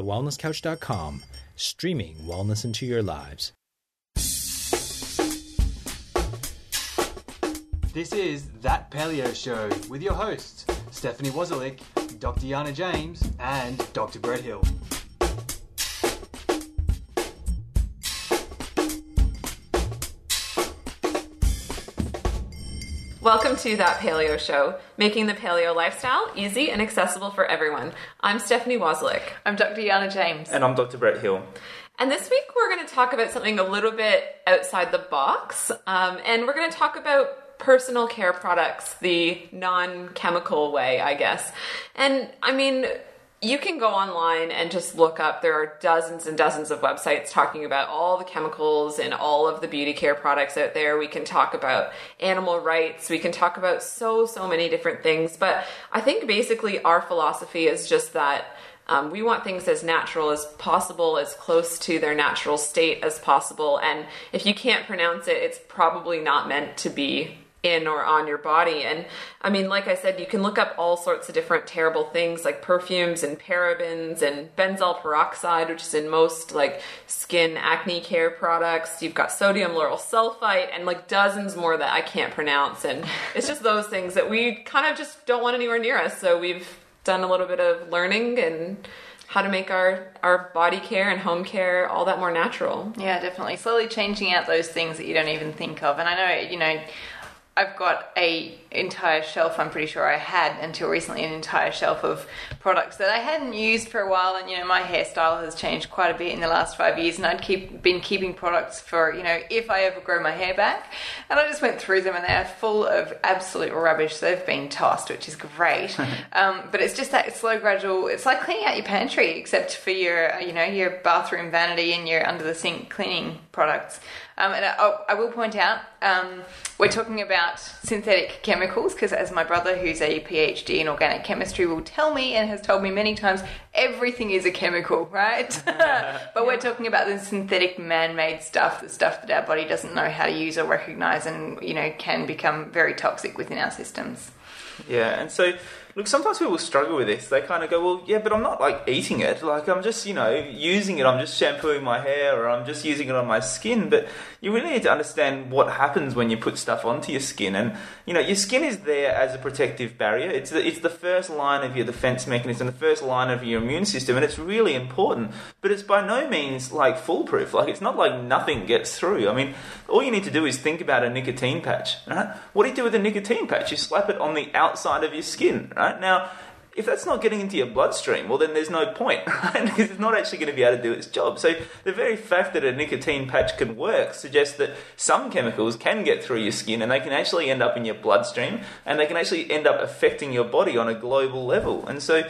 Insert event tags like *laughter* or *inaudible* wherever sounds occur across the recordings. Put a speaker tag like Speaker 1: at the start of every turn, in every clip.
Speaker 1: thewellnesscouch.com, streaming wellness into your lives.
Speaker 2: This is That Paleo Show with your hosts, Stephanie Wozalik, Dr. Yana James, and Dr. Brett Hill.
Speaker 3: Welcome to That Paleo Show, making the paleo lifestyle easy and accessible for everyone. I'm Stephanie Wozlik.
Speaker 4: I'm Dr. Yana James.
Speaker 5: And I'm Dr. Brett Hill.
Speaker 3: And this week we're going to talk about something a little bit outside the box. Um, and we're going to talk about personal care products the non chemical way, I guess. And I mean, you can go online and just look up. There are dozens and dozens of websites talking about all the chemicals and all of the beauty care products out there. We can talk about animal rights. We can talk about so so many different things. But i think basically our philosophy is just that um, we want things as natural as possible, as close to their natural state as possible. And if you can't pronounce it, it's probably not meant to be in or on your body. And I mean, like I said, you can look up all sorts of different terrible things like perfumes and parabens and benzoyl peroxide, which is in most like skin acne care products. You've got sodium lauryl sulfite and like dozens more that I can't pronounce. And *laughs* it's just those things that we kind of just don't want anywhere near us. So we've done a little bit of learning and how to make our our body care and home care all that more natural.
Speaker 4: Yeah, definitely. Slowly changing out those things that you don't even think of. And I know, you know, I've got a entire shelf. I'm pretty sure I had until recently an entire shelf of products that I hadn't used for a while. And you know, my hairstyle has changed quite a bit in the last five years, and I'd keep been keeping products for you know if I ever grow my hair back. And I just went through them, and they're full of absolute rubbish. They've been tossed, which is great. *laughs* um, but it's just that slow, gradual. It's like cleaning out your pantry, except for your you know your bathroom vanity and your under the sink cleaning products. Um, and I, I, will point out, um, we're talking about synthetic chemicals because, as my brother, who's a PhD in organic chemistry, will tell me and has told me many times, everything is a chemical, right? *laughs* but we're talking about the synthetic man-made stuff, the stuff that our body doesn't know how to use or recognize, and you know can become very toxic within our systems.
Speaker 5: Yeah, and so look, sometimes people struggle with this. They kind of go, well, yeah, but I'm not like eating it. Like I'm just, you know, using it. I'm just shampooing my hair or I'm just using it on my skin. But you really need to understand what happens when you put stuff onto your skin. And, you know, your skin is there as a protective barrier. It's the, it's the first line of your defense mechanism, the first line of your immune system. And it's really important. But it's by no means like foolproof. Like it's not like nothing gets through. I mean, all you need to do is think about a nicotine patch, right? What do you do with a nicotine patch? You slap it on the outside of your skin? Now, if that's not getting into your bloodstream, well, then there's no point, *laughs* right? Because it's not actually going to be able to do its job. So the very fact that a nicotine patch can work suggests that some chemicals can get through your skin and they can actually end up in your bloodstream and they can actually end up affecting your body on a global level. And so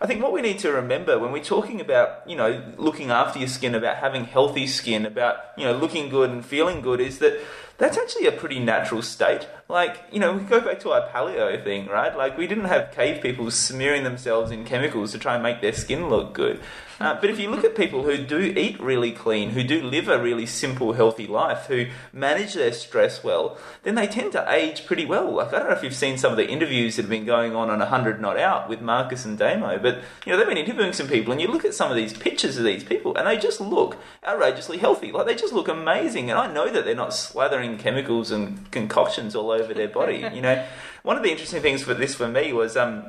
Speaker 5: I think what we need to remember when we're talking about, you know, looking after your skin, about having healthy skin, about, you know, looking good and feeling good is that that's actually a pretty natural state. Like, you know, we go back to our paleo thing, right? Like, we didn't have cave people smearing themselves in chemicals to try and make their skin look good. Uh, but if you look at people who do eat really clean, who do live a really simple, healthy life, who manage their stress well, then they tend to age pretty well. Like I don't know if you've seen some of the interviews that have been going on on 100 Not Out with Marcus and Damo, but you know they've been interviewing some people, and you look at some of these pictures of these people, and they just look outrageously healthy. Like they just look amazing, and I know that they're not slathering chemicals and concoctions all over their body. you know, one of the interesting things for this for me was um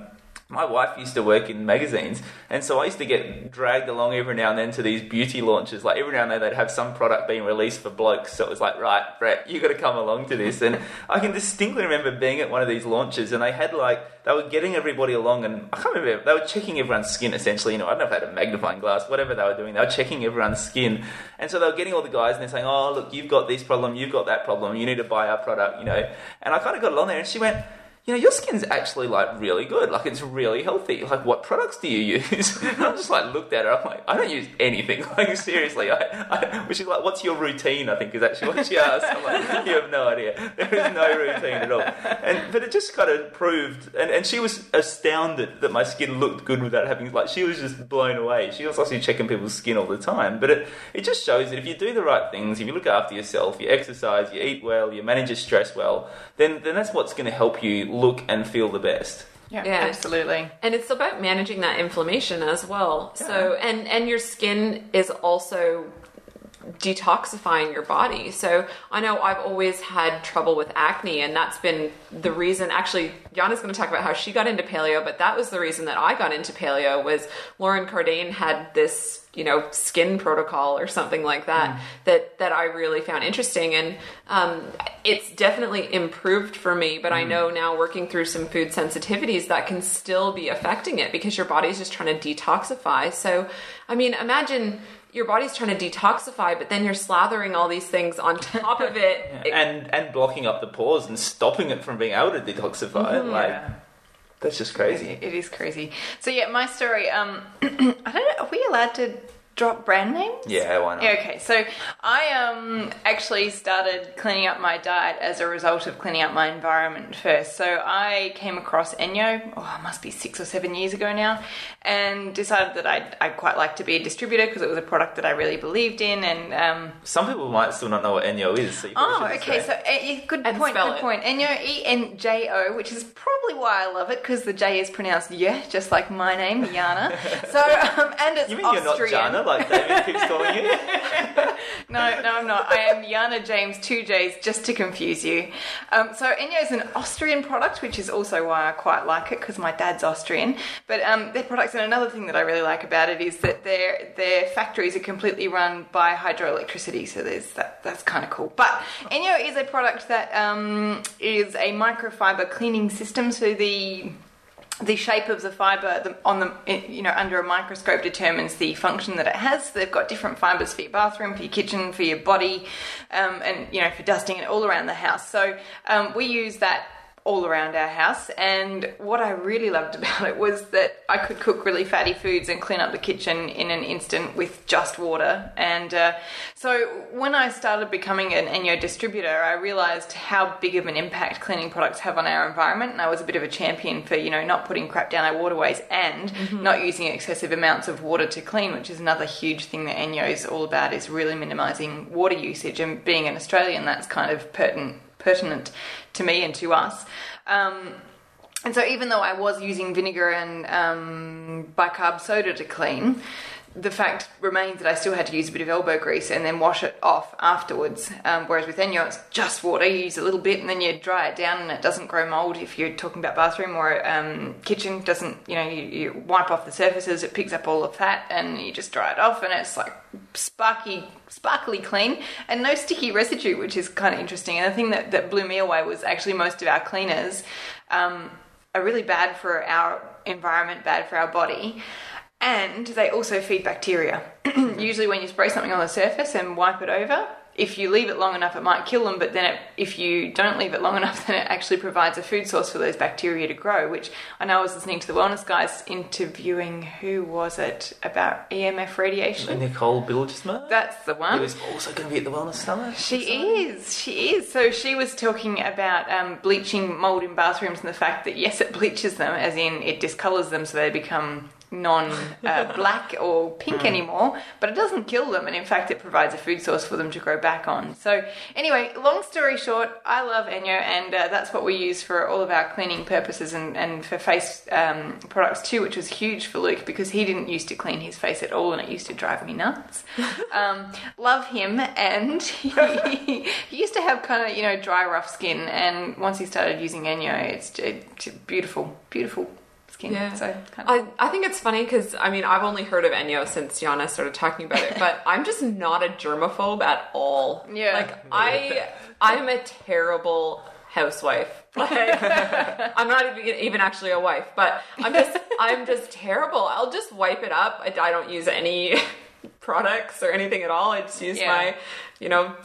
Speaker 5: my wife used to work in magazines, and so I used to get dragged along every now and then to these beauty launches. Like every now and then, they'd have some product being released for blokes. So it was like, right, Brett, you got to come along to this. And I can distinctly remember being at one of these launches, and they had like they were getting everybody along, and I can't remember they were checking everyone's skin essentially. You know, I don't know if they had a magnifying glass, whatever they were doing. They were checking everyone's skin, and so they were getting all the guys, and they're saying, "Oh, look, you've got this problem, you've got that problem. You need to buy our product." You know, and I kind of got along there, and she went you know, your skin's actually like really good. Like it's really healthy. Like what products do you use? *laughs* and I just like looked at her. I'm like, I don't use anything. *laughs* Like seriously, I, I which is like, what's your routine? I think is actually what she *laughs* asked. I'm like, you have no idea. There is no routine at all. And but it just kind of proved, and, and she was astounded that my skin looked good without having like she was just blown away. She was obviously checking people's skin all the time, but it it just shows that if you do the right things, if you look after yourself, you exercise, you eat well, you manage your stress well, then then that's what's going to help you look and feel the best.
Speaker 4: Yeah,
Speaker 3: Yeah.
Speaker 4: absolutely.
Speaker 3: and it's about managing that inflammation as well so and and your skin is also detoxifying your body. So i know i've always had trouble with acne and that's been the reason. Actually Yana's going to talk about how she got into paleo but that was the reason that i got into paleo was Loren Cordain had this you know skin protocol or something like that that that i really found interesting. And um, it's definitely improved for me but i know now working through some food sensitivities that can still be affecting it because your body's just trying to detoxify. So i mean imagine your body's trying to detoxify but then you're slathering all these things on top of it *laughs* It-
Speaker 5: and and blocking up the pores and stopping it from being able to detoxify. Like
Speaker 4: Yeah.
Speaker 5: that's just crazy.
Speaker 4: It is crazy. So yeah, my story. Um, *clears throat* I don't know. Are we allowed to drop brand names?
Speaker 5: Yeah, why not?
Speaker 4: Yeah, okay, so I um actually started cleaning up my diet as a result of cleaning up my environment first. So I came across Enjo, oh, it must be six or seven years ago now, and decided that I'd, I'd quite like to be a distributor because it was a product that I really believed in. And um,
Speaker 5: Some people might still not know what Enjo is. So you probably
Speaker 4: oh, okay,
Speaker 5: say.
Speaker 4: so uh, good
Speaker 3: And
Speaker 4: point, good
Speaker 3: it.
Speaker 4: point. Enjo, E N J O, which is probably why I love it because the J is pronounced yeah, just like my name, Yana. *laughs* So um, and it's
Speaker 5: you mean
Speaker 4: Austrian.
Speaker 5: you're not Jana like David *laughs* keeps calling you? *laughs*
Speaker 4: No, no, I'm not. I am Yana James, two J's, just to confuse you. Um, so Enjo is an Austrian product, which is also why I quite like it because my dad's Austrian. But um, their products, and another thing that I really like about it is that their their factories are completely run by hydroelectricity. So there's that. That's kind of cool. But Enjo is a product that um, is a microfiber cleaning system. So the the shape of the fiber on the you know under a microscope determines the function that it has. They've got different fibers for your bathroom, for your kitchen, for your body, um, and you know for dusting and all around the house. So um, we use that all around our house. And what I really loved *laughs* about it was that I could cook really fatty foods and clean up the kitchen in an instant with just water. And uh, so when I started becoming an Enjo distributor, I realized how big of an impact cleaning products have on our environment. And I was a bit of a champion for, you know, not putting crap down our waterways and not using excessive amounts of water to clean, which is another huge thing that Enjo is all about is really minimizing water usage. And being an Australian, that's kind of pertinent pertinent to me and to us. Um, and so, even though I was using vinegar and um, bicarb soda to clean, the fact remains that I still had to use a bit of elbow grease and then wash it off afterwards. Um, whereas with Enjo, it's just water. You use a little bit and then you dry it down, and it doesn't grow mold. If you're talking about bathroom or um, kitchen, doesn't you know you, you wipe off the surfaces, it picks up all of that, and you just dry it off, and it's like sparky, sparkly clean, and no sticky residue, which is kind of interesting. And the thing that, that blew me away was actually most of our cleaners um, are really bad for our environment, bad for our body and they also feed bacteria. *clears throat* Usually, when you spray something on the surface and wipe it over, if you leave it long enough, it might kill them. But then, it, if you don't leave it long *laughs* enough, then it actually provides a food source for those bacteria to grow. Which I know I was listening to the wellness guys interviewing who was it about EMF radiation.
Speaker 5: Nicole Bijlsma?
Speaker 4: That's the one.
Speaker 5: Who is also going to be at the Wellness Summit.
Speaker 4: She is. She is. So she was talking about um, bleaching mold in bathrooms and the fact that yes, it bleaches them, as in it discolors them, so they become non-black or pink anymore. But it doesn't kill them, and in fact, it provides a food source for them to grow back on. So anyway, long story short, I love Enjo, and uh, that's what we use for all of our cleaning purposes and, and for face um, products too, which was huge for Luke because he didn't used to clean his face at all, and it used to drive me nuts. *laughs* um, love him, and *laughs* he, he used to have kind of you know dry, rough skin, and once he started using Enjo, it's, it's beautiful, beautiful skin.
Speaker 3: Yeah.
Speaker 4: So kind of.
Speaker 3: I, I think it's funny because I mean I've only heard of Enjo since Yana started talking about it, but I'm just not a germaphobe at all.
Speaker 4: Yeah.
Speaker 3: like I I'm a terrible housewife. Like *laughs* I'm not even, even actually a wife, but I'm just I'm just terrible. I'll just wipe it up. I, I don't use any *laughs* products or anything at all. I just use
Speaker 4: Yeah.
Speaker 3: my you know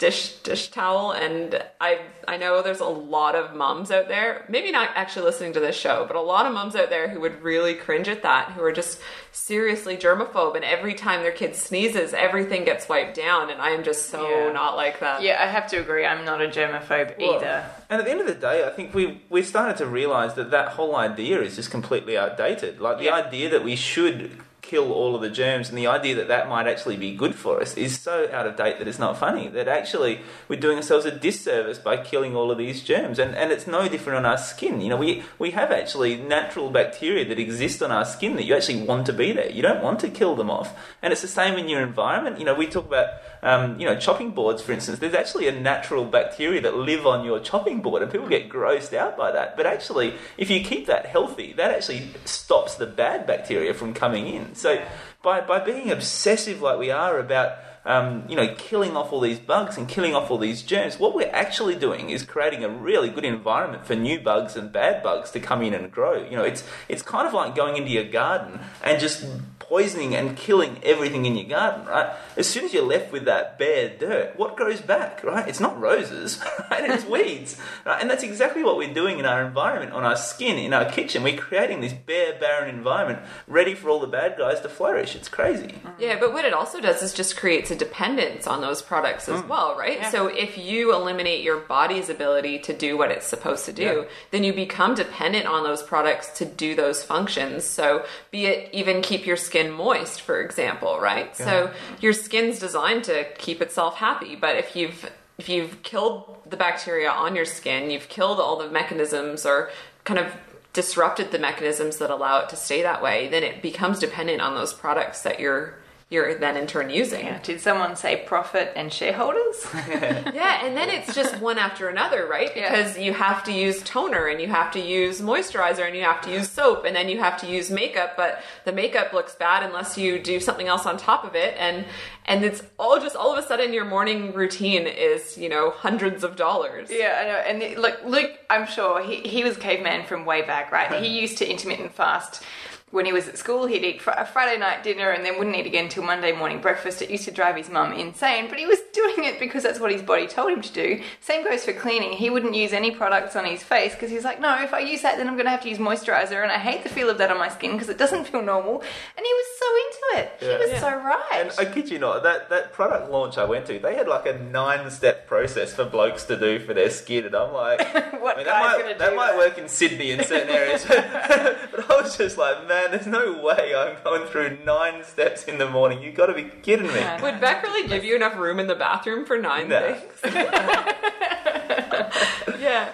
Speaker 3: dish dish towel and I I know there's a lot of moms out there, maybe not actually listening to this show, but a lot of moms out there who would really cringe at that, who are just seriously germaphobe and every time their kid sneezes, everything gets wiped down and I am just so
Speaker 4: Yeah.
Speaker 3: not like that.
Speaker 4: yeah, I have to agree. I'm not a germaphobe
Speaker 5: Well,
Speaker 4: either.
Speaker 5: And at the end of the day, I think we we've started to realise that that whole idea is just completely outdated. Like the
Speaker 4: Yeah.
Speaker 5: idea that we should kill all of the germs. And the idea that that might actually be good for us is so out of date that it's not funny that actually we're doing ourselves a disservice by killing all of these germs. And, and it's no different on our skin. You know we, we have actually natural bacteria that exist on our skin that you actually want to be there. You don't want to kill them off. And it's the same in your environment. You know we talk about um, you know chopping boards for instance there's actually a natural bacteria that live on your chopping board and people get grossed out by that but actually if you keep that healthy that actually stops the bad bacteria from coming in so by, by being obsessive like we are about um, you know killing off all these bugs and killing off all these germs, what we're actually doing is creating a really good environment for new bugs and bad bugs to come in and grow. You know, it's it's kind of like going into your garden and just poisoning and killing everything in your garden, right? As soon as you're left with that bare dirt, what grows back, right? It's not roses, *laughs* right? It's weeds, right? And that's exactly what we're doing in our environment, on our skin, in our kitchen. We're creating this bare, barren environment ready for all the bad guys to flourish. It's crazy. Mm-hmm.
Speaker 3: Yeah, but what it also does is just creates a dependence on those products as mm. well, right? So if you eliminate your body's ability to do what it's supposed to do,
Speaker 5: Yeah.
Speaker 3: then you become dependent on those products to do those functions. So be it even keep your skin moist, for example, right? So your skin's designed to keep itself happy, but if you've if you've killed the bacteria on your skin, you've killed all the mechanisms or kind of disrupted the mechanisms that allow it to stay that way, then it becomes dependent on those products that you're you're then in turn using.
Speaker 4: Yeah. Did someone say profit and shareholders? *laughs*
Speaker 3: Yeah, and then it's just one after another, right?
Speaker 4: Yeah.
Speaker 3: Because you have to use toner and you have to use moisturizer and you have to use soap and then you have to use makeup, but the makeup looks bad unless you do something else on top of it and and it's all just all of a sudden your morning routine is, you know, hundreds of dollars.
Speaker 4: Yeah, I know. And it- look, Luke, I'm sure he, he was caveman from way back, right? He used to intermittent fast when he was at school. He'd eat fr- a Friday night dinner and then wouldn't eat again till Monday morning breakfast. It used to drive his mum insane, but he was doing it because that's what his body told him to do. Same goes for cleaning. He wouldn't use any products on his face because he's like, no, if I use that, then I'm going to have to use moisturizer, and I hate the feel of that on my skin because it doesn't feel normal. And he was so into it.
Speaker 5: Yeah.
Speaker 4: He was
Speaker 3: Yeah.
Speaker 4: so right.
Speaker 5: And I kid you not, that, that product launch I went to, they had like a nine step process for blokes to do for their skin, and I'm like, *laughs*
Speaker 4: what
Speaker 5: I mean,
Speaker 4: guy's
Speaker 5: that
Speaker 4: going
Speaker 5: might,
Speaker 4: to
Speaker 5: that
Speaker 4: do
Speaker 5: might work in Sydney in certain areas, *laughs* but I was just like, man, there's no way I'm going through nine steps in the morning. You got to be kidding me.
Speaker 4: Yeah.
Speaker 3: Would Beck really give you enough room in the bathroom for nine
Speaker 5: No.
Speaker 3: things? *laughs* yeah.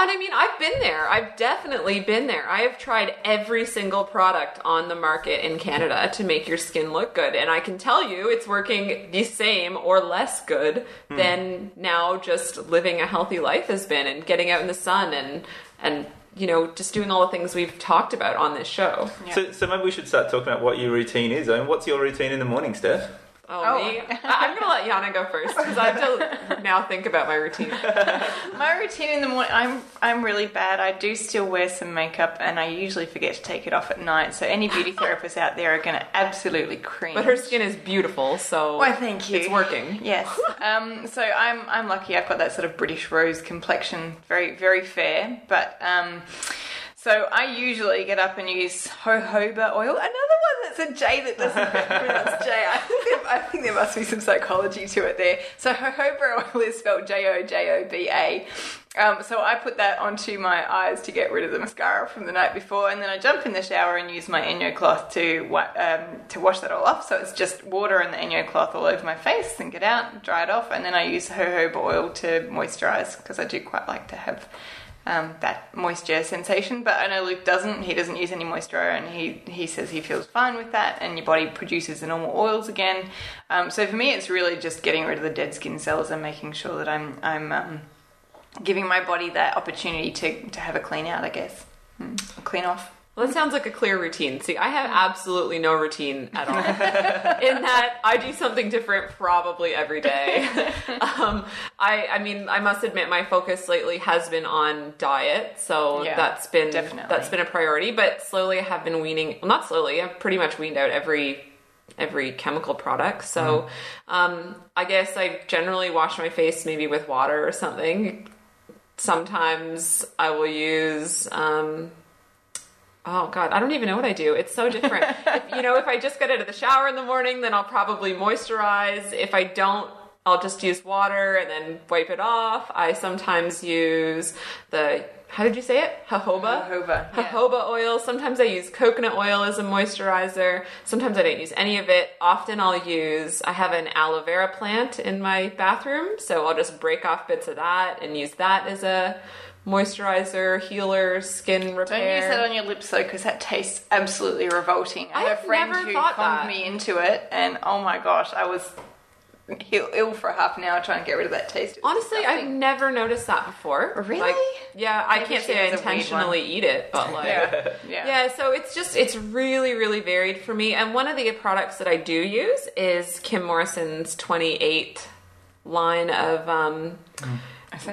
Speaker 3: And I mean, I've been there. I've definitely been there. I have tried every single product on the market in Canada to make your skin look good. And I can tell you it's working the same or less good hmm. than now just living a healthy life has been and getting out in the sun and, and, you know, just doing all the things we've talked about on this show.
Speaker 5: So, so maybe we should start talking about what your routine is. I mean, what's your routine in the morning, Steph?
Speaker 3: Oh,
Speaker 4: Oh.
Speaker 3: me? I- I'm going to let Yana go first because I have to *laughs* now think about my routine. *laughs*
Speaker 4: My routine in the morning, I'm I'm really bad. I do still wear some makeup, and I usually forget to take it off at night. So any beauty *laughs* therapists out there are going to absolutely cream.
Speaker 3: But her skin is beautiful, so
Speaker 4: Why, thank you.
Speaker 3: it's working.
Speaker 4: Yes. Um, so I'm I'm lucky. I've got that sort of British rose complexion, very very fair. But um, so I usually get up and use jojoba oil. Another one that's a J that doesn't *laughs* pronounce J. I think, there, I think there must be some psychology to it there. So jojoba oil is spelled J O J O B A. Um, so I put that onto my eyes to get rid of the mascara from the night before, and then I jump in the shower and use my Enjo cloth to um, to wash that all off. So it's just water and the Enjo cloth all over my face, and get out, dry it off, and then I use jojoba oil to moisturize because I do quite like to have um, that moisture sensation. But I know Luke doesn't. He doesn't use any moisturizer, and he he says he feels fine with that, and your body produces the normal oils again. Um, so for me, it's really just getting rid of the dead skin cells and making sure that I'm I'm um, giving my body that opportunity to, to have a clean out, I guess. Mm, a clean off.
Speaker 3: Well, that sounds like a clear routine. See, I have absolutely no routine at all. *laughs* In that, I do something different probably every day. *laughs* um, I, I mean, I must admit, my focus lately has been on diet, so
Speaker 4: Yeah,
Speaker 3: that's been
Speaker 4: definitely.
Speaker 3: that's been a priority. But slowly, I have been weaning. Well, not slowly. I've pretty much weaned out every every chemical product. So, um, I guess I generally wash my face maybe with water or something. Sometimes I will use. Um, Oh God, I don't even know what I do. It's so different. *laughs* if, you know, if I just get out of the shower in the morning, then I'll probably moisturize. If I don't, I'll just use water and then wipe it off. I sometimes use the how did you say it? Jojoba.
Speaker 4: Jojoba, yeah.
Speaker 3: Jojoba oil. Sometimes I use coconut oil as a moisturizer. Sometimes I don't use any of it. Often I'll use. I have an aloe vera plant in my bathroom, so I'll just break off bits of that and use that as a moisturizer, healer, skin repair.
Speaker 4: Don't use that on your lips though, because that tastes absolutely revolting. I have
Speaker 3: I've
Speaker 4: a friend
Speaker 3: never
Speaker 4: who
Speaker 3: thought
Speaker 4: conned
Speaker 3: that.
Speaker 4: me into it, and oh my gosh, I was ill, ill for half an hour trying to get rid of that taste. It was
Speaker 3: Honestly, I've never noticed that before.
Speaker 4: Really?
Speaker 3: Like, yeah, I can't say I
Speaker 4: has a weed
Speaker 3: intentionally eat it, but *laughs* like,
Speaker 4: yeah, yeah,
Speaker 3: Yeah, so it's just it's really really varied for me. And one of the products that I do use is Kim Morrison's 28 line of um
Speaker 4: Essential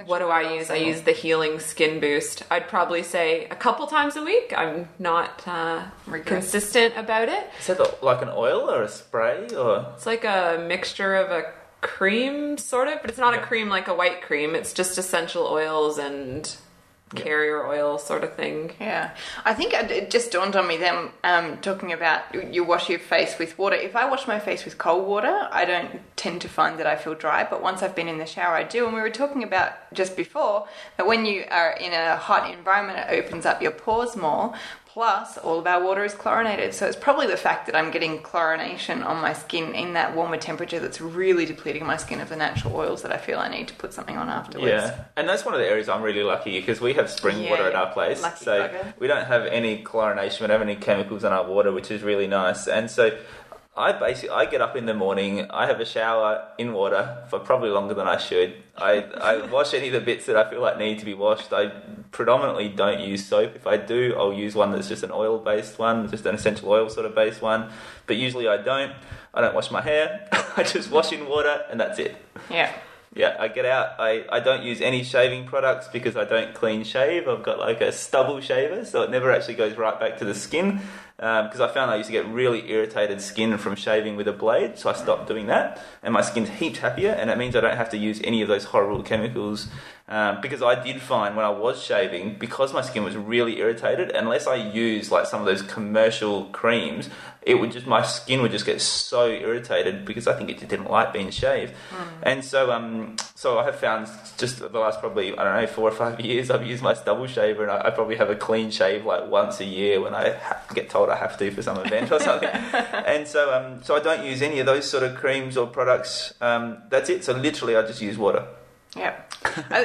Speaker 3: what do I use? I use the Healing Skin Boost. I'd probably say a couple times a week. I'm not uh, consistent about it.
Speaker 5: Is that like an oil or a spray or?
Speaker 3: It's like a mixture of a cream, sort of, but it's not a cream like a white cream. It's just essential oils and carrier oil, sort of thing.
Speaker 4: Yeah, I think it just dawned on me then um, talking about you wash your face with water. If I wash my face with cold water, I don't tend to find that I feel dry, but once I've been in the shower, I do. And we were talking about just before that when you are in a hot environment, it opens up your pores more. Plus, all of our water is chlorinated, so it's probably the fact that I'm getting chlorination on my skin in that warmer temperature that's really depleting my skin of the natural oils that I feel I need to put something on afterwards.
Speaker 5: Yeah, and that's one of the areas I'm really lucky because we have spring
Speaker 4: Yeah,
Speaker 5: water at our place,
Speaker 4: Lucky
Speaker 5: so
Speaker 4: bugger.
Speaker 5: we don't have any chlorination, we don't have any chemicals in our water, which is really nice. And so, I basically I get up in the morning, I have a shower in water for probably longer than I should. I I wash any of the bits that I feel like need to be washed. I predominantly don't use soap. If I do, I'll use one that's just an oil based one, just an essential oil sort of based one. But usually I don't. I don't wash my hair. *laughs* I just wash in water, and that's it.
Speaker 4: Yeah.
Speaker 5: Yeah, I get out. I, I don't use any shaving products because I don't clean shave. I've got like a stubble shaver, so it never actually goes right back to the skin. Um, because I found I used to get really irritated skin from shaving with a blade, so I stopped doing that. And my skin's heaps happier, and it means I don't have to use any of those horrible chemicals. Um, because I did find when I was shaving, because my skin was really irritated, unless I used like some of those commercial creams, it would just my skin would just get so irritated because I think it just didn't like being shaved. And so um so I have found just the last probably I don't know four or five *laughs* years I've used my stubble shaver and I, I probably have a clean shave like once a year when I ha- get told I have to for some event or something. *laughs* and so um so I don't use any of those sort of creams or products. Um that's it. So literally I just use water.
Speaker 4: Yeah.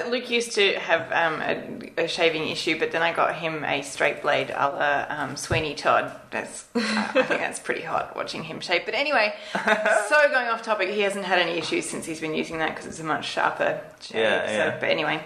Speaker 4: Luke used to have um, a, a shaving issue, but then I got him a straight blade a la um, Sweeney Todd. That's, uh, *laughs* I think that's pretty hot watching him shave. But anyway, *laughs* so going off topic, he hasn't had any issues since he's been using that because it's a much sharper shave.
Speaker 5: Yeah,
Speaker 4: so-
Speaker 5: yeah.
Speaker 4: But anyway,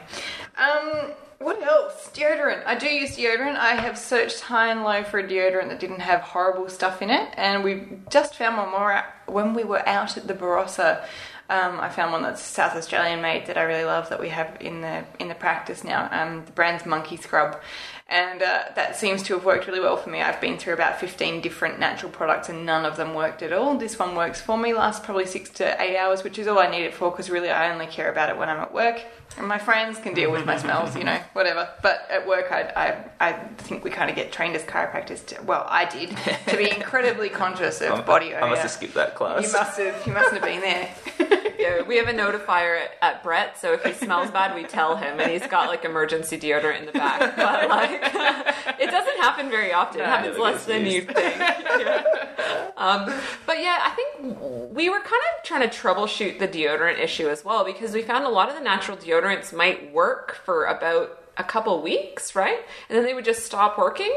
Speaker 4: um, what else? Deodorant. I do use deodorant. I have searched high and low for a deodorant that didn't have horrible stuff in it, and we just found one more out- when we were out at the Barossa. Um, I found one that's South Australian made that I really love that we have in the in the practice now. Um, the brand's Monkey Scrub, and uh, that seems to have worked really well for me. I've been through about fifteen different natural products, and none of them worked at all. This one works for me. Lasts probably six to eight hours, which is all I need it for because really I only care about it when I'm at work. And my friends can deal with my smells, you know, whatever. But at work, I, I, I think we kind of get trained as chiropractors. To, well, I did to be *laughs* incredibly conscious of body odor.
Speaker 5: I must have skipped that class.
Speaker 4: You must have. You mustn't have been there. *laughs*
Speaker 3: Yeah, we have a notifier at, at Brett, so if he smells bad, we tell him, and he's got like emergency deodorant in the back. *laughs* But like, *laughs* it doesn't happen very often. it happens less than
Speaker 5: used.
Speaker 3: you think. Yeah. Um, but yeah, I think we were kind of trying to troubleshoot the deodorant issue as well because we found a lot of the natural deodorants might work for about a couple weeks, right? And then they would just stop working.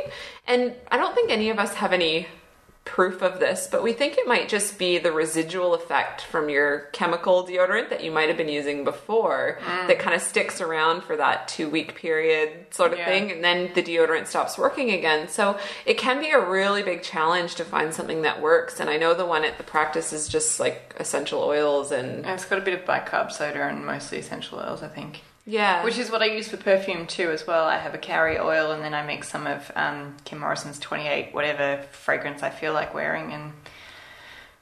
Speaker 3: And I don't think any of us have any proof of this, but we think it might just be the residual effect from your chemical deodorant that you might have been using before that mm. kind of sticks around for that two week period sort of
Speaker 4: Yeah.
Speaker 3: thing, and then the deodorant stops working again. So it can be a really big challenge to find something that works. And I know the one at the practice is just like essential oils and
Speaker 4: And it's got a bit of bicarb soda and mostly essential oils, I think.
Speaker 3: Yeah,
Speaker 4: Which is what I use for perfume too, as well. I have a carry oil, and then I mix some of um, Kim Morrison's Twenty Eight, whatever fragrance I feel like wearing, and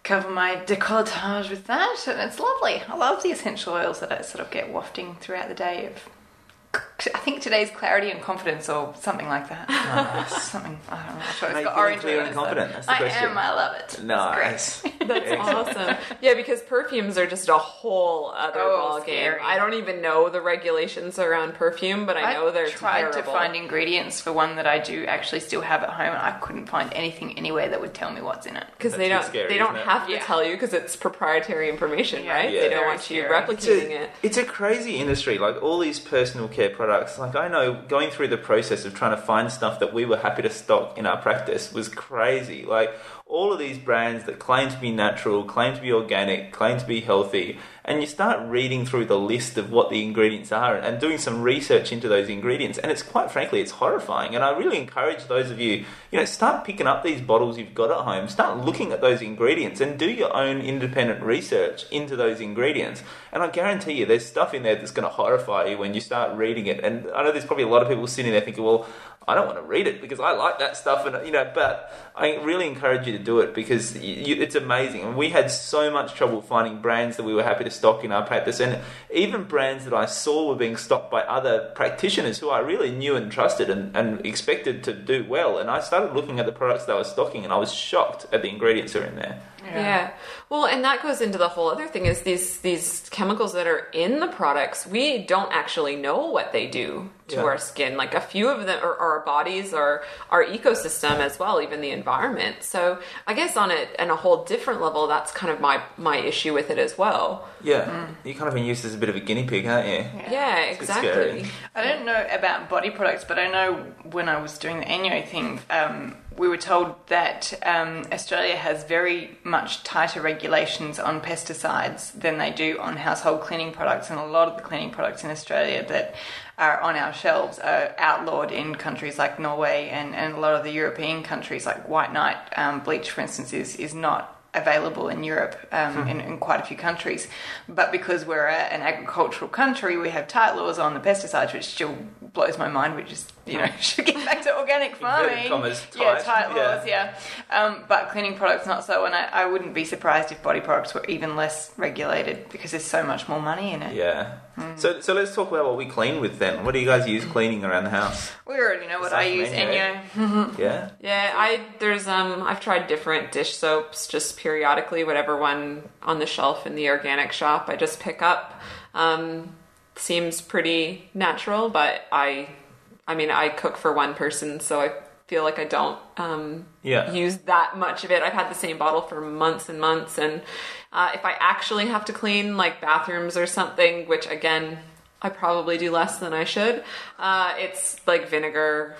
Speaker 4: cover my decolletage with that, and it's lovely. I love the essential oils that I sort of get wafting throughout the day. Of, I think today's clarity and confidence, or something like that. *laughs* something I don't know. I'm sure it's
Speaker 5: Are you
Speaker 4: got
Speaker 5: feeling
Speaker 4: orange
Speaker 5: clear
Speaker 4: in
Speaker 5: and confident? That's the
Speaker 4: I
Speaker 5: question.
Speaker 4: am. I love it. It's
Speaker 5: Nice.
Speaker 4: great. *laughs*
Speaker 3: That's awesome. Yeah, because perfumes are just a whole other
Speaker 4: Oh,
Speaker 3: ball game.
Speaker 4: scary.
Speaker 3: I don't even know the regulations around perfume, but I know they're
Speaker 4: tried
Speaker 3: terrible.
Speaker 4: to find ingredients for one that I do actually still have at home, and I couldn't find anything anywhere that would tell me what's in it.
Speaker 3: because they don't
Speaker 5: scary,
Speaker 3: they don't
Speaker 5: isn't it?
Speaker 3: have to
Speaker 4: Yeah.
Speaker 3: tell you because it's proprietary information,
Speaker 4: Yeah.
Speaker 3: right?
Speaker 5: Yeah.
Speaker 3: They don't
Speaker 4: Very
Speaker 3: want you
Speaker 4: scary.
Speaker 5: It's
Speaker 3: replicating
Speaker 5: a,
Speaker 3: it.
Speaker 5: it's a crazy industry. Like all these personal care products. Like I know going through the process of trying to find stuff that we were happy to stock in our practice was crazy. Like all of these brands that claim to be natural, claim to be organic, claim to be healthy, and you start reading through the list of what the ingredients are and doing some research into those ingredients, and it's quite frankly, it's horrifying. And I really encourage those of you, you know, start picking up these bottles you've got at home, start looking at those ingredients, and do your own independent research into those ingredients. And I guarantee you, there's stuff in there that's going to horrify you when you start reading it. And I know there's probably a lot of people sitting there thinking, well, I don't want to read it because I like that stuff, and you know. But I really encourage you to do it because you, you, it's amazing. And we had so much trouble finding brands that we were happy to stock in our practice, and even brands that I saw were being stocked by other practitioners who I really knew and trusted and, and expected to do well. And I started looking at the products they were stocking, and I was shocked at the ingredients that are in there.
Speaker 3: Yeah. Well, and that goes into the whole other thing is these these chemicals that are in the products, we don't actually know what they do to
Speaker 5: Yeah.
Speaker 3: our skin. Like a few of them or our bodies or our ecosystem as well, even the environment. So I guess on a on a whole different level, that's kind of my my issue with it as well.
Speaker 5: Yeah, you kind of been used as a bit of a guinea pig, aren't you?
Speaker 3: Yeah,
Speaker 5: a bit
Speaker 3: exactly.
Speaker 4: I don't know about body products, but I know when I was doing the Enjo thing, um, we were told that um, Australia has very much tighter regulations on pesticides than they do on household cleaning products, and a lot of the cleaning products in Australia that are on our shelves are outlawed in countries like Norway and, and a lot of the European countries, like White Knight um, bleach, for instance, is, is not available in Europe um, in, in quite a few countries. But because we're a, an agricultural country, we have tight laws on the pesticides, which still blows my mind. We just, you know, *laughs* should get back to organic farming.
Speaker 5: commas,
Speaker 4: yeah,
Speaker 5: tight,
Speaker 4: tight
Speaker 5: yeah.
Speaker 4: laws, yeah. Um, but cleaning products not so, and I, I wouldn't be surprised if body products were even less regulated because there's so much more money in it.
Speaker 5: Yeah.
Speaker 3: Hmm.
Speaker 5: So, so let's talk about what we clean with then. What do you guys use cleaning around the house?
Speaker 4: We already know what I use. Enjo. *laughs*
Speaker 5: Yeah.
Speaker 3: Yeah, I there's um I've tried different dish soaps just periodically, whatever one on the shelf in the organic shop I just pick up. Um seems pretty natural, but I I mean I cook for one person, so I feel like I don't um
Speaker 5: Yeah.
Speaker 3: use that much of it. I've had the same bottle for months and months and uh, if I actually have to clean like bathrooms or something, which again I probably do less than I should, uh, it's like vinegar,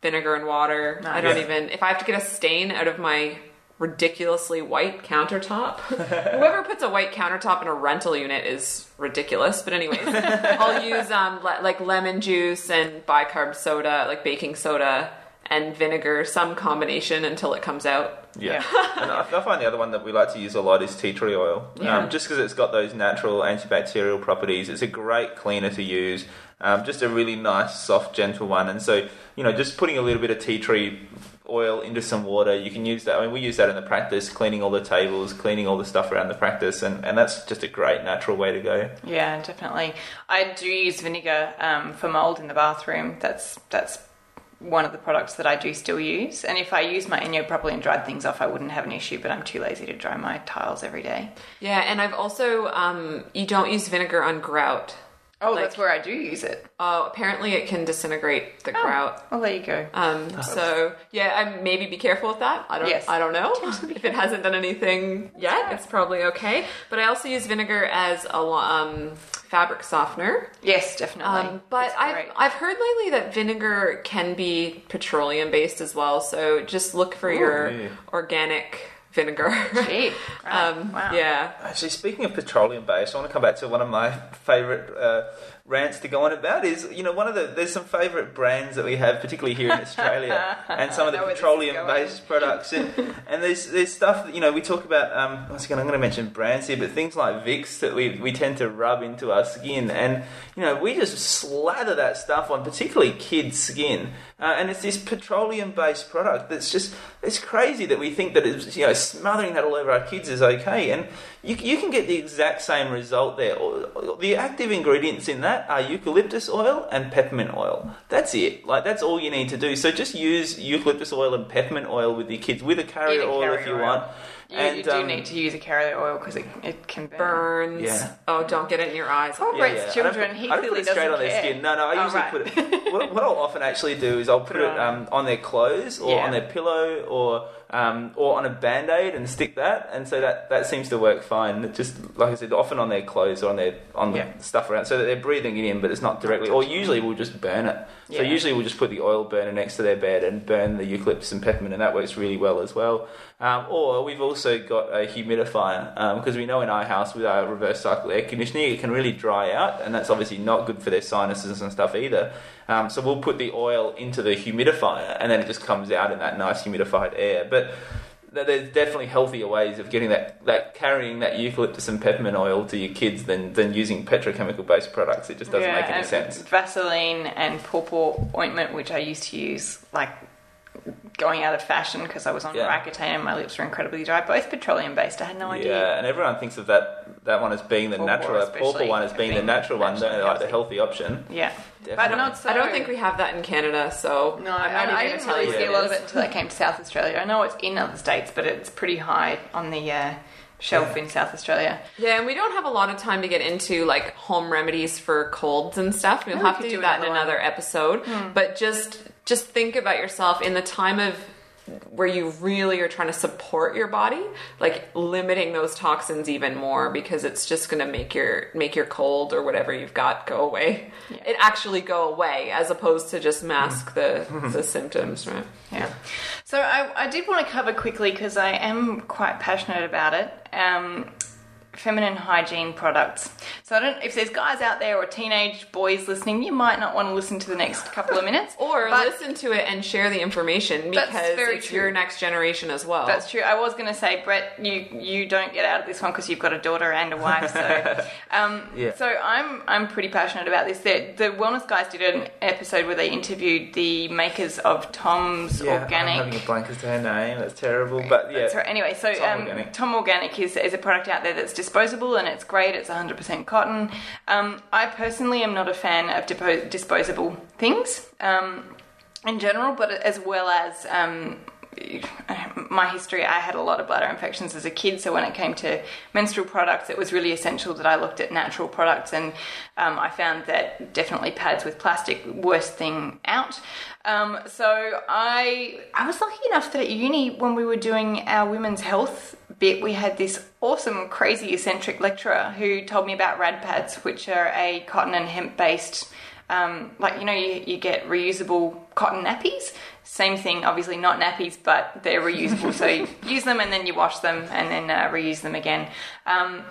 Speaker 3: vinegar and water. I don't even if I have to get a stain out of my ridiculously white countertop. *laughs* Whoever puts a white countertop in a rental unit is ridiculous. But anyways, *laughs* I'll use um le- like lemon juice and bicarb soda, like baking soda and vinegar, some combination until it comes out.
Speaker 5: Yeah. *laughs* and I, I find the other one that we like to use a lot is tea tree oil.
Speaker 3: Yeah.
Speaker 5: Um, just because it's got those natural antibacterial properties, it's a great cleaner to use. Um, just a really nice, soft, gentle one. And so, you know, just putting a little bit of tea tree oil into some water, you can use that. I mean, we use that in the practice, cleaning all the tables, cleaning all the stuff around the practice, and, and that's just a great natural way to go.
Speaker 4: Yeah, definitely. I do use vinegar um, for mold in the bathroom. That's that's one of the products that I do still use. And if I use my Enjo properly and dried things off, I wouldn't have an issue. But I'm too lazy to dry my tiles every day.
Speaker 3: Yeah, and I've also um you don't use vinegar on grout.
Speaker 4: Oh,
Speaker 3: Like-
Speaker 4: that's where I do use it.
Speaker 3: Uh, apparently it can disintegrate the grout.
Speaker 4: Well, there you go.
Speaker 3: Um, so yeah, I maybe be careful with that. I don't.
Speaker 4: Yes.
Speaker 3: I don't know *laughs* if it hasn't done anything yet. It's probably okay. But I also use vinegar as a um, fabric softener.
Speaker 4: Yes, definitely.
Speaker 3: Um, but I've. I've heard lately that vinegar can be petroleum based as well. So just look for your
Speaker 5: yeah.
Speaker 3: organic vinegar.
Speaker 4: Cheap. Right. *laughs*
Speaker 3: um,
Speaker 4: wow.
Speaker 3: Yeah.
Speaker 5: Actually, speaking of petroleum based, I want to come back to one of my favourite uh, rants to go on about. Is you know one of the there's some favourite brands that we have, particularly here in Australia, *laughs* and some of the
Speaker 4: I know where this is
Speaker 5: petroleum based products. And, and there's there's stuff that you know we talk about. Um, once again, I'm going to mention brands here, but things like Vicks that we we tend to rub into our skin, and you know we just slather that stuff on, particularly kids' skin. Uh, and it's this petroleum based product that's just it's crazy that we think that it's you know smothering that all over our kids is okay and you, you can get the exact same result there Or- or the active ingredients in that that are eucalyptus oil and peppermint oil. That's it. Like that's all you need to do. So just use eucalyptus oil and peppermint oil with your kids, with a carrier
Speaker 4: Either
Speaker 5: oil
Speaker 4: carrier
Speaker 5: if you
Speaker 4: oil.
Speaker 5: want.
Speaker 4: You,
Speaker 5: and
Speaker 4: you do
Speaker 5: um,
Speaker 4: need to use a carrier oil because it, it can burn.
Speaker 3: Burns.
Speaker 5: Yeah.
Speaker 3: Oh, don't get it in your eyes.
Speaker 4: Oh,
Speaker 5: Yeah,
Speaker 4: Brett's
Speaker 5: yeah. I don't
Speaker 4: children,
Speaker 5: put-
Speaker 4: he
Speaker 5: I don't put it straight
Speaker 4: doesn't
Speaker 5: on their skin. No, no. I
Speaker 4: Oh,
Speaker 5: usually
Speaker 4: right.
Speaker 5: put it. *laughs* What, what I'll often actually do is I'll put
Speaker 4: Put it
Speaker 5: it um, on their clothes or
Speaker 4: Yeah.
Speaker 5: on their pillow or um, or on a band aid and stick that, and so that, that seems to work fine. It just like I said, often on their clothes or on their on
Speaker 4: Yeah.
Speaker 5: the stuff around, so that they're breathing it in, but it's not directly. Or usually we'll just burn it. So usually we'll just put the oil burner next to their bed and burn the eucalyptus and peppermint, and that works really well as well. Um, or we've also got a humidifier because we know in our house with our reverse cycle air conditioning it can really dry out, and that's obviously not good for their sinuses and stuff either. Um, so we'll put the oil into the humidifier, and then it just comes out in that nice humidified air. But there's definitely healthier ways of getting that, that carrying that eucalyptus and peppermint oil to your kids than, than using petrochemical based products. It just doesn't make any sense.
Speaker 4: Vaseline and pawpaw ointment, which I used to use like going out of fashion because I was on
Speaker 5: Yeah.
Speaker 4: Roaccutane and my lips were incredibly dry. Both petroleum based. I had no idea.
Speaker 5: Yeah, and everyone thinks of that that one as being the
Speaker 4: Pawpaw
Speaker 5: natural, that pawpaw
Speaker 4: especially,
Speaker 5: one as being the natural one, don't they? like the healthy option.
Speaker 4: Yeah.
Speaker 5: Definitely.
Speaker 4: But not so.
Speaker 3: I don't think we have that in Canada, so
Speaker 4: No,
Speaker 3: I'm not
Speaker 4: I
Speaker 3: even
Speaker 4: didn't
Speaker 3: gonna tell
Speaker 4: really
Speaker 3: you
Speaker 4: see a
Speaker 3: what
Speaker 4: lot of it until I came to South Australia. I know it's in other states, but it's pretty high on the uh, shelf in South Australia.
Speaker 3: Yeah, and we don't have a lot of time to get into like home remedies for colds and stuff. We'll
Speaker 4: we
Speaker 3: have
Speaker 4: could
Speaker 3: to do
Speaker 4: do
Speaker 3: that in
Speaker 4: another one.
Speaker 3: another episode. But just just think about yourself in the time of where you really are trying to support your body, like limiting those toxins even more because it's just going to make your make your cold or whatever you've got go away. It actually go away as opposed to just mask the the symptoms, right?
Speaker 4: Yeah. So I, I did want to cover quickly because I am quite passionate about it. Um, feminine hygiene products. So I don't if there's guys out there or teenage boys listening, you might not want to listen to the next couple of minutes. *laughs*
Speaker 3: Or
Speaker 4: but
Speaker 3: listen to it and share the information because
Speaker 4: very
Speaker 3: it's
Speaker 4: true.
Speaker 3: your next generation as well.
Speaker 4: That's true. I was going to say, Brett, you you don't get out of this one because you've got a daughter and a wife. So, *laughs* um,
Speaker 5: Yeah.
Speaker 4: so I'm I'm pretty passionate about this. The, the Wellness Guys did an episode where they interviewed the makers of Tom's
Speaker 5: Yeah,
Speaker 4: Organic.
Speaker 5: I'm having a blank as to her name. That's terrible. But yeah,
Speaker 4: That's right. Anyway, so
Speaker 5: Tom
Speaker 4: um,
Speaker 5: Organic.
Speaker 4: Tom Organic is, is a product out there that's disposable and it's great. It's 100% cotton. Um, I personally am not a fan of depo- disposable things um, in general, but as well as um, my history, I had a lot of bladder infections as a kid. So when it came to menstrual products, it was really essential that I looked at natural products, and um, I found that definitely pads with plastic worst thing out. Um, so I I was lucky enough that at uni when we were doing our women's health bit, we had this awesome, crazy, eccentric lecturer who told me about rad pads, which are a cotton and hemp based um, like you know you, you get reusable cotton nappies? Same thing obviously not nappies but they're reusable so you *laughs* use them and then you wash them and then uh, reuse them again. Um,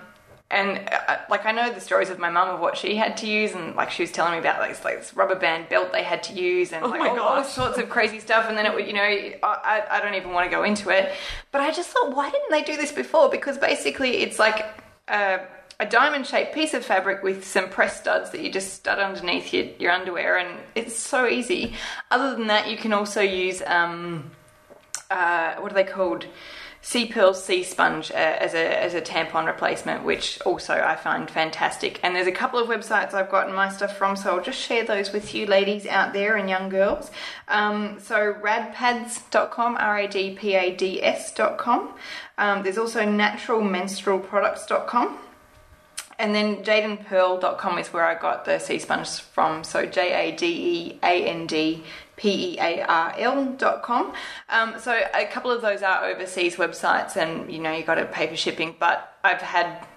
Speaker 4: and uh, like I know the stories of my mum of what she had to use, and like she was telling me about like this, like this rubber band belt they had to use, and like
Speaker 3: my
Speaker 4: all, all sorts of crazy stuff. And then it would, you know, I, I don't even want to go into it, but I just thought, why didn't they do this before? Because basically, it's like a, a diamond shaped piece of fabric with some press studs that you just stud underneath your, your underwear, and it's so easy. Other than that, you can also use um, uh, what are they called? Sea Pearl Sea Sponge uh, as a as a tampon replacement, which also I find fantastic. And there's a couple of websites I've gotten my stuff from, so I'll just share those with you, ladies out there and young girls. Um, so radpads.com, r a d p a d s.com. Um, there's also naturalmenstrualproducts.com. And then jadeandpearl.com is where I got the sea sponge from. So J A D E A N D P E A R L.com. Um, so a couple of those are overseas websites, and you know, you got to pay for shipping. But I've had,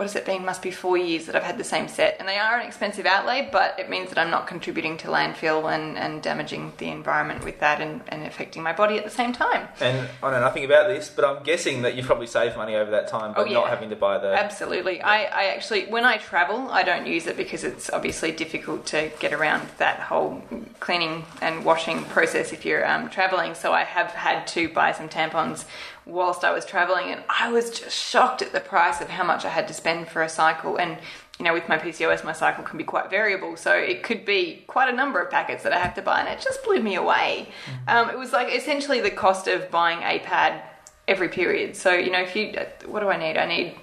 Speaker 4: what has it been? Must be four years that I've had the same set. And they are an expensive outlay, but it means that I'm not contributing to landfill and, and damaging the environment with that and, and affecting my body at the same time.
Speaker 5: and I know nothing about this, but I'm guessing that you probably saved money over that time by
Speaker 4: Oh, yeah.
Speaker 5: not having to buy the.
Speaker 4: Absolutely. I, I actually, when I travel, I don't use it because it's obviously difficult to get around that whole cleaning and washing process if you're um, traveling. So I have had to buy some tampons whilst I was traveling, and I was just shocked at the price of how much I had to spend for a cycle. And you know, with my PCOS, my cycle can be quite variable, so it could be quite a number of packets that I have to buy, and it just blew me away. Um, it was like essentially the cost of buying a pad every period. So you know, if you, what do I need? I need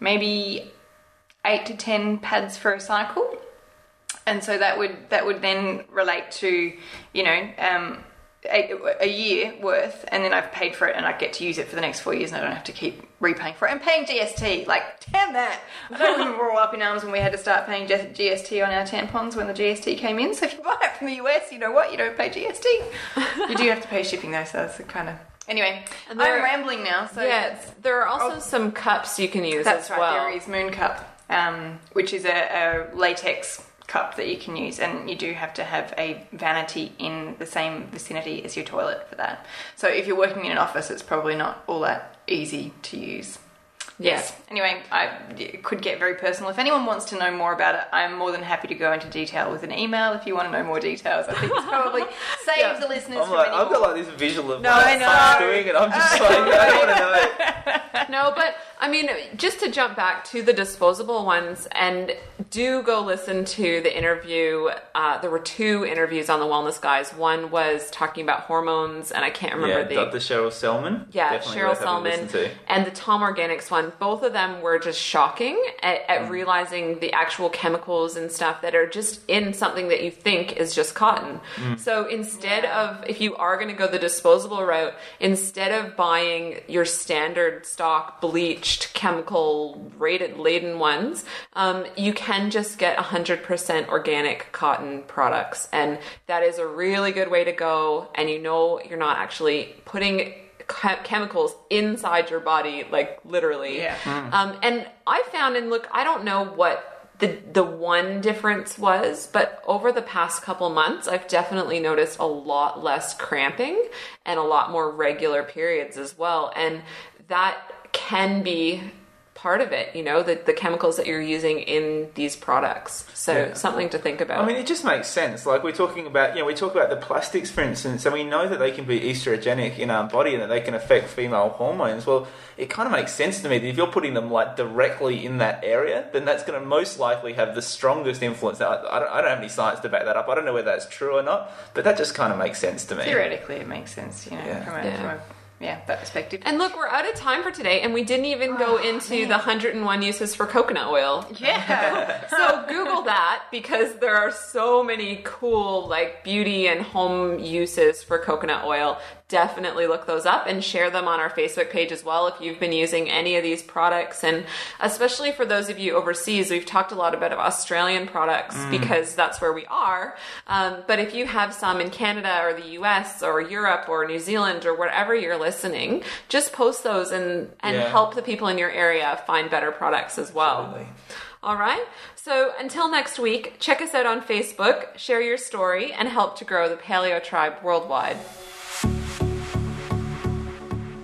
Speaker 4: maybe eight to ten pads for a cycle. and so that would that would then relate to you know um, a, a year worth, and then I've paid for it, and I get to use it for the next four years, and I don't have to keep repaying for it. And paying GST, like damn that! I don't remember all up in arms when we had to start paying GST on our tampons when the GST came in. So if you buy it from the US, you know what? You don't pay GST. you do have to pay shipping though, so that's kind of anyway. I'm rambling now. So
Speaker 3: Yes, there are also
Speaker 4: Oh.
Speaker 3: some cups you can use
Speaker 4: that's
Speaker 3: as
Speaker 4: right.
Speaker 3: well.
Speaker 4: There is Moon Cup, um, which is a, a latex cup that you can use, and you do have to have a vanity in the same vicinity as your toilet for that. So if you're working in an office, it's probably not all that easy to use.
Speaker 3: Yes.
Speaker 4: Anyway, I could get very personal. If anyone wants to know more about it, I'm more than happy to go into detail with an email if you want to know more details. I think it's probably *laughs* saves
Speaker 3: Yeah.
Speaker 4: the listeners
Speaker 5: I'm
Speaker 4: from
Speaker 5: like,
Speaker 4: any
Speaker 5: I've got like this visual of
Speaker 4: No,
Speaker 5: what
Speaker 4: I know.
Speaker 5: I'm doing, and I'm just *laughs* like, I don't want to know.
Speaker 3: No, but I mean, just to jump back to the disposable ones, and do go listen to the interview. Uh, there were two interviews on the Wellness Guys. One was talking about hormones, and I can't remember
Speaker 5: Yeah,
Speaker 3: the
Speaker 5: Dr. Cheryl Selman.
Speaker 3: Yeah,
Speaker 5: Definitely
Speaker 3: Cheryl
Speaker 5: worth having a
Speaker 3: Selman and the Tom Organics one. Both of them were just shocking at,
Speaker 5: Mm.
Speaker 3: realizing the actual chemicals and stuff that are just in something that you think is just cotton.
Speaker 5: Mm.
Speaker 3: So instead of, if you are going to go the disposable route, instead of buying your standard stock bleached chemical rated laden ones, um, you can just get 100% organic cotton products. And that is a really good way to go. And you know you're not actually putting chemicals inside your body, like literally.
Speaker 4: Yeah.
Speaker 3: Um, and I found, and look, I don't know what the the one difference was, but over the past couple months, I've definitely noticed a lot less cramping and a lot more regular periods as well, and that can be part of it you know the, the chemicals that you're using in these products so
Speaker 5: Yeah.
Speaker 3: something to think about
Speaker 5: I mean, it just makes sense. Like we're talking about, you know, we talk about the plastics, for instance, and we know that they can be estrogenic in our body and that they can affect female hormones. Well, it kind of makes sense to me that if you're putting them like directly in that area, then that's going to most likely have the strongest influence. Now, I, I, don't, I don't have any science to back that up. I don't know whether that's true or not, but that just kind of makes sense to me.
Speaker 4: Theoretically, it makes sense, you know,
Speaker 5: Yeah.
Speaker 4: from, a,
Speaker 3: Yeah.
Speaker 4: from a yeah that perspective.
Speaker 3: and look we're out of time for today and we didn't even go oh, into the 101 uses for coconut oil.
Speaker 4: Yeah, *laughs*
Speaker 3: so google that because there are so many cool like beauty and home uses for coconut oil definitely look those up and share them on our facebook page as well if you've been using any of these products and especially for those of you overseas we've talked a lot about australian products because that's where we are um, but if you have some in canada or the us or europe or new zealand or wherever you're listening just post those and and
Speaker 5: Yeah.
Speaker 3: help the people in your area find better products as well
Speaker 5: Absolutely.
Speaker 3: all right. So until next week, check us out on Facebook, share your story, and help to grow the Paleo Tribe worldwide.